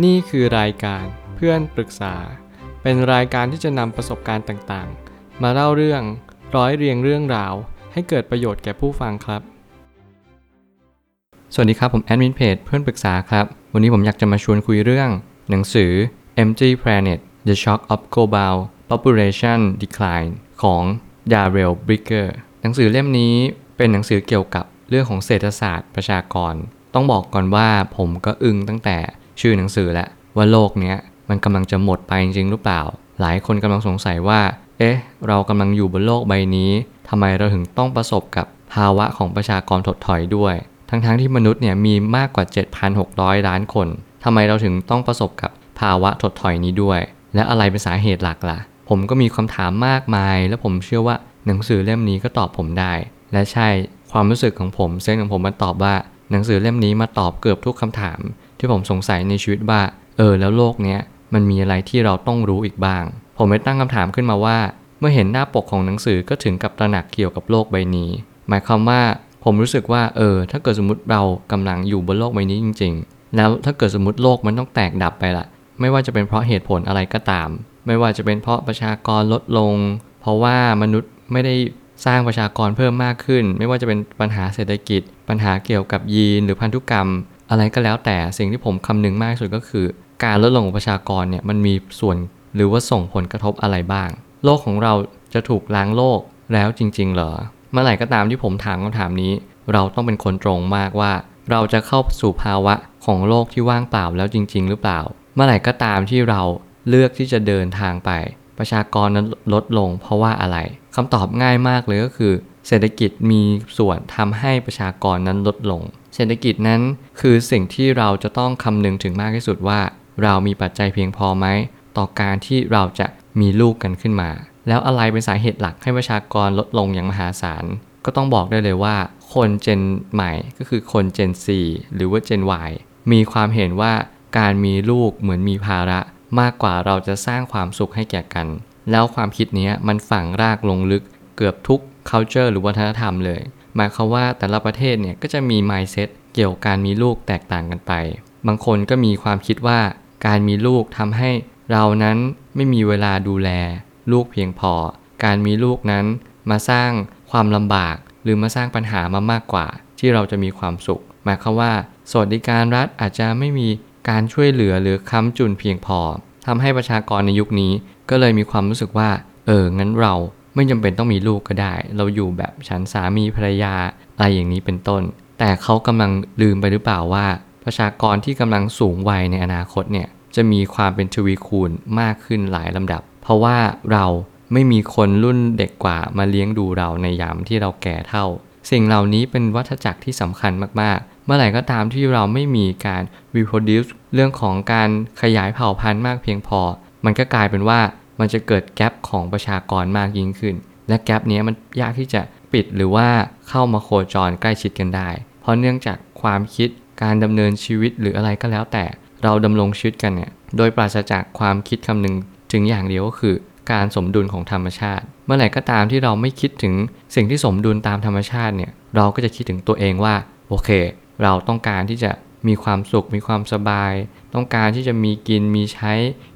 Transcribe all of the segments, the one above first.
นี่คือรายการเพื่อนปรึกษา เป็นรายการที่จะนำประสบการณ์ต่างๆ มาเล่าเรื่องร้อยเรียงเรื่องราว ให้เกิดประโยชน์แก่ผู้ฟังครับ สวัสดีครับผมแอดมินเพจเพื่อนปรึกษาครับ วันนี้ผมอยากจะมาชวนคุยเรื่อง หนังสือ Empty Planet The Shock of Global Population Decline ของ Darrell Bricker หนังสือเล่มนี้เป็นหนังสือเกี่ยวกับเรื่องของเศรษฐศาสตร์ประชากร ต้องบอกก่อนว่าผมก็อึ้งตั้งแต่ ชื่อหนังสือแล้วว่าโลกเนี้ยมันกำลังจะหมดไปจริงหรือเปล่า หลายคนกำลังสงสัยว่า เอ๊ะ เรากำลังอยู่บนโลกใบนี้ทำไมเราถึงต้องประสบกับภาวะของประชากรถดถอยด้วย ทั้งๆทที่มนุษย์เนี่ยมีมากกว่า 7,600 ล้านคนทำไมเราถึงต้องประสบกับภาวะถดถอยนี้ด้วย และอะไรเป็นสาเหตุหลักล่ะ ผมก็มีคำถามมากมาย และผมเชื่อว่าหนังสือเล่มนี้ก็ตอบผมได้ และใช่ความรู้สึกของผมเซนของผมมันตอบว่าหนังสือเล่มนี้มาตอบเกือบทุกคำถาม ที่ผมสงสัยในชีวิตว่า เออ แล้วโลกเนี้ยมันมีอะไรที่เราต้องรู้อีกบ้าง ผมเลยตั้งคำถามขึ้นมาว่า เมื่อเห็นหน้าปกของหนังสือก็ถึงกับตระหนักเกี่ยวกับโลกใบนี้ หมายความว่าผมรู้สึกว่าเออ ถ้าเกิดสมมติเรากำลังอยู่บนโลกใบนี้จริง ๆ แล้วถ้าเกิดสมมติโลกมันต้องแตกดับไปละไม่ว่าจะเป็นเพราะเหตุผลอะไรก็ตาม ไม่ว่าจะเป็นเพราะประชากรลดลง เพราะว่ามนุษย์ไม่ได้สร้างประชากรเพิ่มมากขึ้น ไม่ว่าจะเป็นปัญหาเศรษฐกิจ ปัญหาเกี่ยวกับยีนหรือพันธุกรรม อะไรก็แล้วแต่สิ่งที่ผมคำนึงมากที่สุดก็คือ การลดลงของประชากรเนี่ยมันมีส่วนหรือว่าส่งผลกระทบอะไรบ้าง โลกของเราจะถูกล้างโลกแล้วจริง ๆ เหรอ เมื่อไหร่ก็ตามที่ผมถามคำถามนี้ เราต้องเป็นคนตรงมากว่า เราจะเข้าสู่ภาวะของโลกที่ว่างเปล่าแล้วจริง ๆ หรือเปล่า เมื่อไหร่ก็ตามที่เราเลือกที่จะเดินทางไป ประชากรนั้นลดลง เพราะว่าอะไรคำตอบง่ายมากเลยก็คือ เศรษฐกิจมีส่วนทำให้ประชากรนั้นลดลง เศรษฐกิจนั้นคือสิ่งที่เราจะต้องคำนึงถึงมากที่สุดว่า เรามีปัจจัยเพียงพอไหม ต่อการที่เราจะมีลูกกันขึ้นมา แล้วอะไรเป็นสาเหตุหลักให้ประชากรลดลงอย่างมหาศาล ก็ต้องบอกได้เลยว่า คนเจนใหม่ก็คือคนเจน C หรือว่าเจน Y มีความเห็นว่าการมีลูกเหมือนมีภาระ มากกว่าเราจะสร้างความสุขให้แก่กัน แล้วความคิดนี้มันฝังรากลงลึกเกือบทุก culture หรือวัฒนธรรมเลย หมายความว่าแต่ละประเทศเนี่ยก็จะมี mindset เกี่ยวกับการมีลูกแตกต่างกันไป บางคนก็มีความคิดว่าการมีลูกทำให้เรานั้นไม่มีเวลาดูแล ลูกเพียงพอ การมีลูกนั้นมาสร้างความลำบาก หรือมาสร้างปัญหามามากกว่า ที่เราจะมีความสุข หมายความว่า สวัสดิการรัฐอาจจะไม่มีการช่วยเหลือหรือค้ำจุนเพียงพอทำให้ประชากรในยุคนี้ก็เลยมีความรู้สึกว่า เอองั้นเรา ไม่จำเป็นต้องมีลูกก็ได้ เราอยู่แบบฉันสามีภรรยาอะไรอย่างนี้เป็นต้น แต่เขากำลังลืมไปหรือเปล่าว่า ประชากรที่กำลังสูงวัยในอนาคตเนี่ยจะมีความเป็นทวีคูณมากขึ้นหลายลำดับ เพราะว่าเราไม่มีคนรุ่นเด็กกว่ามาเลี้ยงดูเราในยามที่เราแก่เท่า สิ่งเหล่านี้เป็นวัฏจักรที่สำคัญมากๆ เมื่อไหร่ก็ตามที่เราไม่มีการ reproduce เรื่องของการขยายเผ่าพันธุ์มากเพียงพอ มันก็กลายเป็นว่า มันจะเกิดแกลบของประชากรมากยิ่งขึ้น และแกลบนี้มันยากที่จะปิดหรือว่าเข้ามาโคจรใกล้ชิดกันได้ เพราะเนื่องจากความคิดการดำเนินชีวิตหรืออะไรก็แล้วแต่ เราดำรงชีวิตกันเนี่ยโดยปราศจากความคิดคำนึงถึงอย่างเดียวก็คือการสมดุลของธรรมชาติ เมื่อไหร่ก็ตามที่เราไม่คิดถึงสิ่งที่สมดุลตามธรรมชาติเนี่ยเราก็จะคิดถึงตัวเองว่าโอเค เราต้องการที่จะมีความสุขมีความสบาย ต้องการที่จะมีกินมีใช้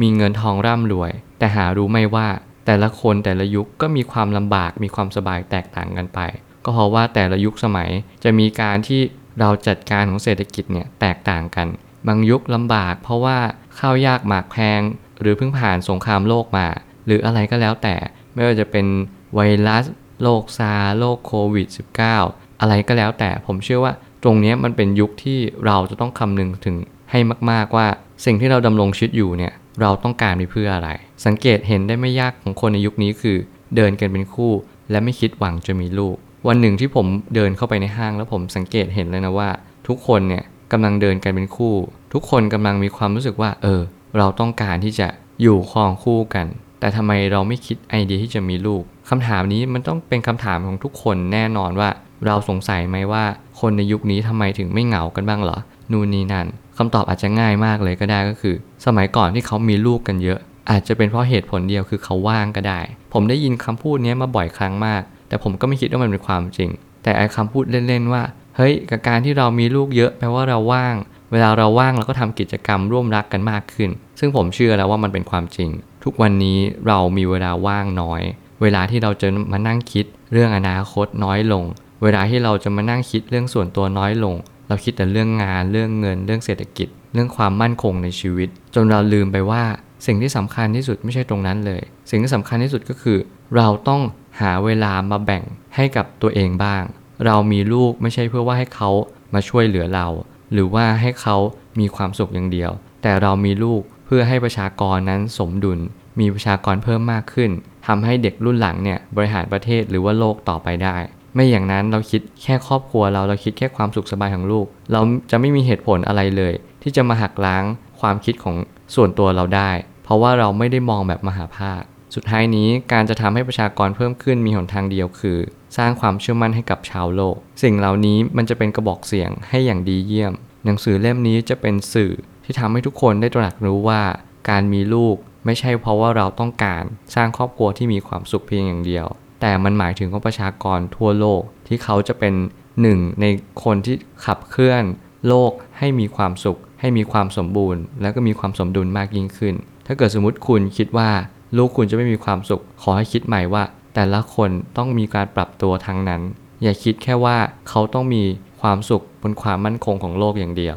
มีเงินทองร่ำรวย แต่หารู้ไม่ว่าแต่ละคนแต่ละยุคก็มีความลำบากมีความสบายแตกต่างกันไป ก็เพราะว่าแต่ละยุคสมัยจะมีการที่เราจัดการของเศรษฐกิจเนี่ยแตกต่างกัน บางยุคลำบาก เพราะว่าข้าวยากหมากแพง หรือเพิ่งผ่านสงครามโลกมา หรืออะไรก็แล้วแต่ไม่ว่าจะเป็นไวรัสโรคซาร์โรคโควิด -19 อะไรก็แล้วแต่ผมเชื่อว่าตรงนี้มันเป็นยุคที่เราจะต้องคำนึงถึงให้มาก ๆว่า สิ่งที่เราดำรงชีวิตอยู่เนี่ย เราต้องการไปเพื่ออะไร สังเกตเห็นได้ไม่ยากของคนในยุคนี้คือ เดินกันเป็นคู่ และไม่คิดหวังจะมีลูก วันหนึ่งที่ผมเดินเข้าไปในห้างแล้วผมสังเกตเห็นเลยนะว่า ทุกคนเนี่ยกำลังเดินกันเป็นคู่ ทุกคนกำลังมีความรู้สึกว่า เออ เราต้องการที่จะอยู่ครองคู่กัน แต่ทำไมเราไม่คิดไอเดียที่จะมีลูกคำถามนี้มันต้องเป็นคำถามของทุกคนแน่นอนว่า เราสงสัยไหมว่า คนในยุคนี้ทำไมถึงไม่เหงากันบ้างเหรอ นู่นนี่นั่นคำตอบอาจจะง่ายมากเลยก็ได้ก็คือ สมัยก่อนที่เขามีลูกกันเยอะ อาจจะเป็นเพราะเหตุผลเดียวคือเขาว่างก็ได้ ผมได้ยินคำพูดนี้มาบ่อยครั้งมาก แต่ผมก็ไม่คิดว่ามันเป็นความจริง แต่ไอ้คำพูดเล่นๆว่า เฮ้ยกับการที่เรามีลูกเยอะแปลว่าเราว่าง เวลาเราว่างเราก็ทำกิจกรรมร่วมรักกันมากขึ้น ซึ่งผมเชื่อแล้วว่ามันเป็นความจริง ทุกวันนี้เรามีเวลาว่างน้อย เวลาที่เราจะมานั่งคิดเรื่องอนาคตน้อยลง เวลาที่เราจะมานั่งคิดเรื่องส่วนตัวน้อยลง เราคิดแต่เรื่องงานเรื่องเงิน เรื่องเศรษฐกิจ เรื่องความมั่นคงในชีวิต จนเราลืมไปว่า สิ่งที่สำคัญที่สุดไม่ใช่ตรงนั้นเลย สิ่งที่สำคัญที่สุดก็คือ เราต้องหาเวลามาแบ่งให้กับตัวเองบ้าง เรามีลูกไม่ใช่เพื่อว่าให้เขามาช่วยเหลือเรา หรือว่าให้เขามีความสุขอย่างเดียว แต่เรามีลูก เพื่อให้ประชากรนั้นสมดุล มีประชากรเพิ่มมากขึ้นทำให้เด็กรุ่นหลังเนี่ยบริหารประเทศหรือว่าโลกต่อไปได้ ไม่อย่างนั้นเราคิดแค่ครอบครัวเราเราคิดแค่ความสุขสบายของลูก เราจะไม่มีเหตุผลอะไรเลย ที่จะมาหักล้างความคิดของส่วนตัวเราได้ เพราะว่าเราไม่ได้มองแบบมหาภาค สุดท้ายนี้การจะทำให้ประชากรเพิ่มขึ้นมีหนทางเดียวคือ สร้างความเชื่อมั่นให้กับชาวโลก สิ่งเหล่านี้มันจะเป็นกระบอกเสียงให้อย่างดีเยี่ยม หนังสือเล่มนี้จะเป็นสื่อ ที่ทำให้ทุกคนได้ตระหนักรู้ว่า การมีลูกไม่ใช่เพราะว่าเราต้องการสร้างครอบครัวที่มีความสุขเพียงอย่างเดียว แต่มันหมายถึงของประชากรทั่วโลกที่เขาจะเป็นหนึ่งในคนที่ขับเคลื่อน โลกให้มีความสุข ให้มีความสมบูรณ์ แล้วก็มีความสมดุลมากยิ่งขึ้น ถ้าเกิดสมมติคุณคิดว่าลูกคุณจะไม่มีความสุข ขอให้คิดใหม่ว่า แต่ละคนต้องมีการปรับตัวทั้งนั้น อย่าคิดแค่ว่าเขาต้องมีความสุขบนความมั่นคงของโลกอย่างเดียว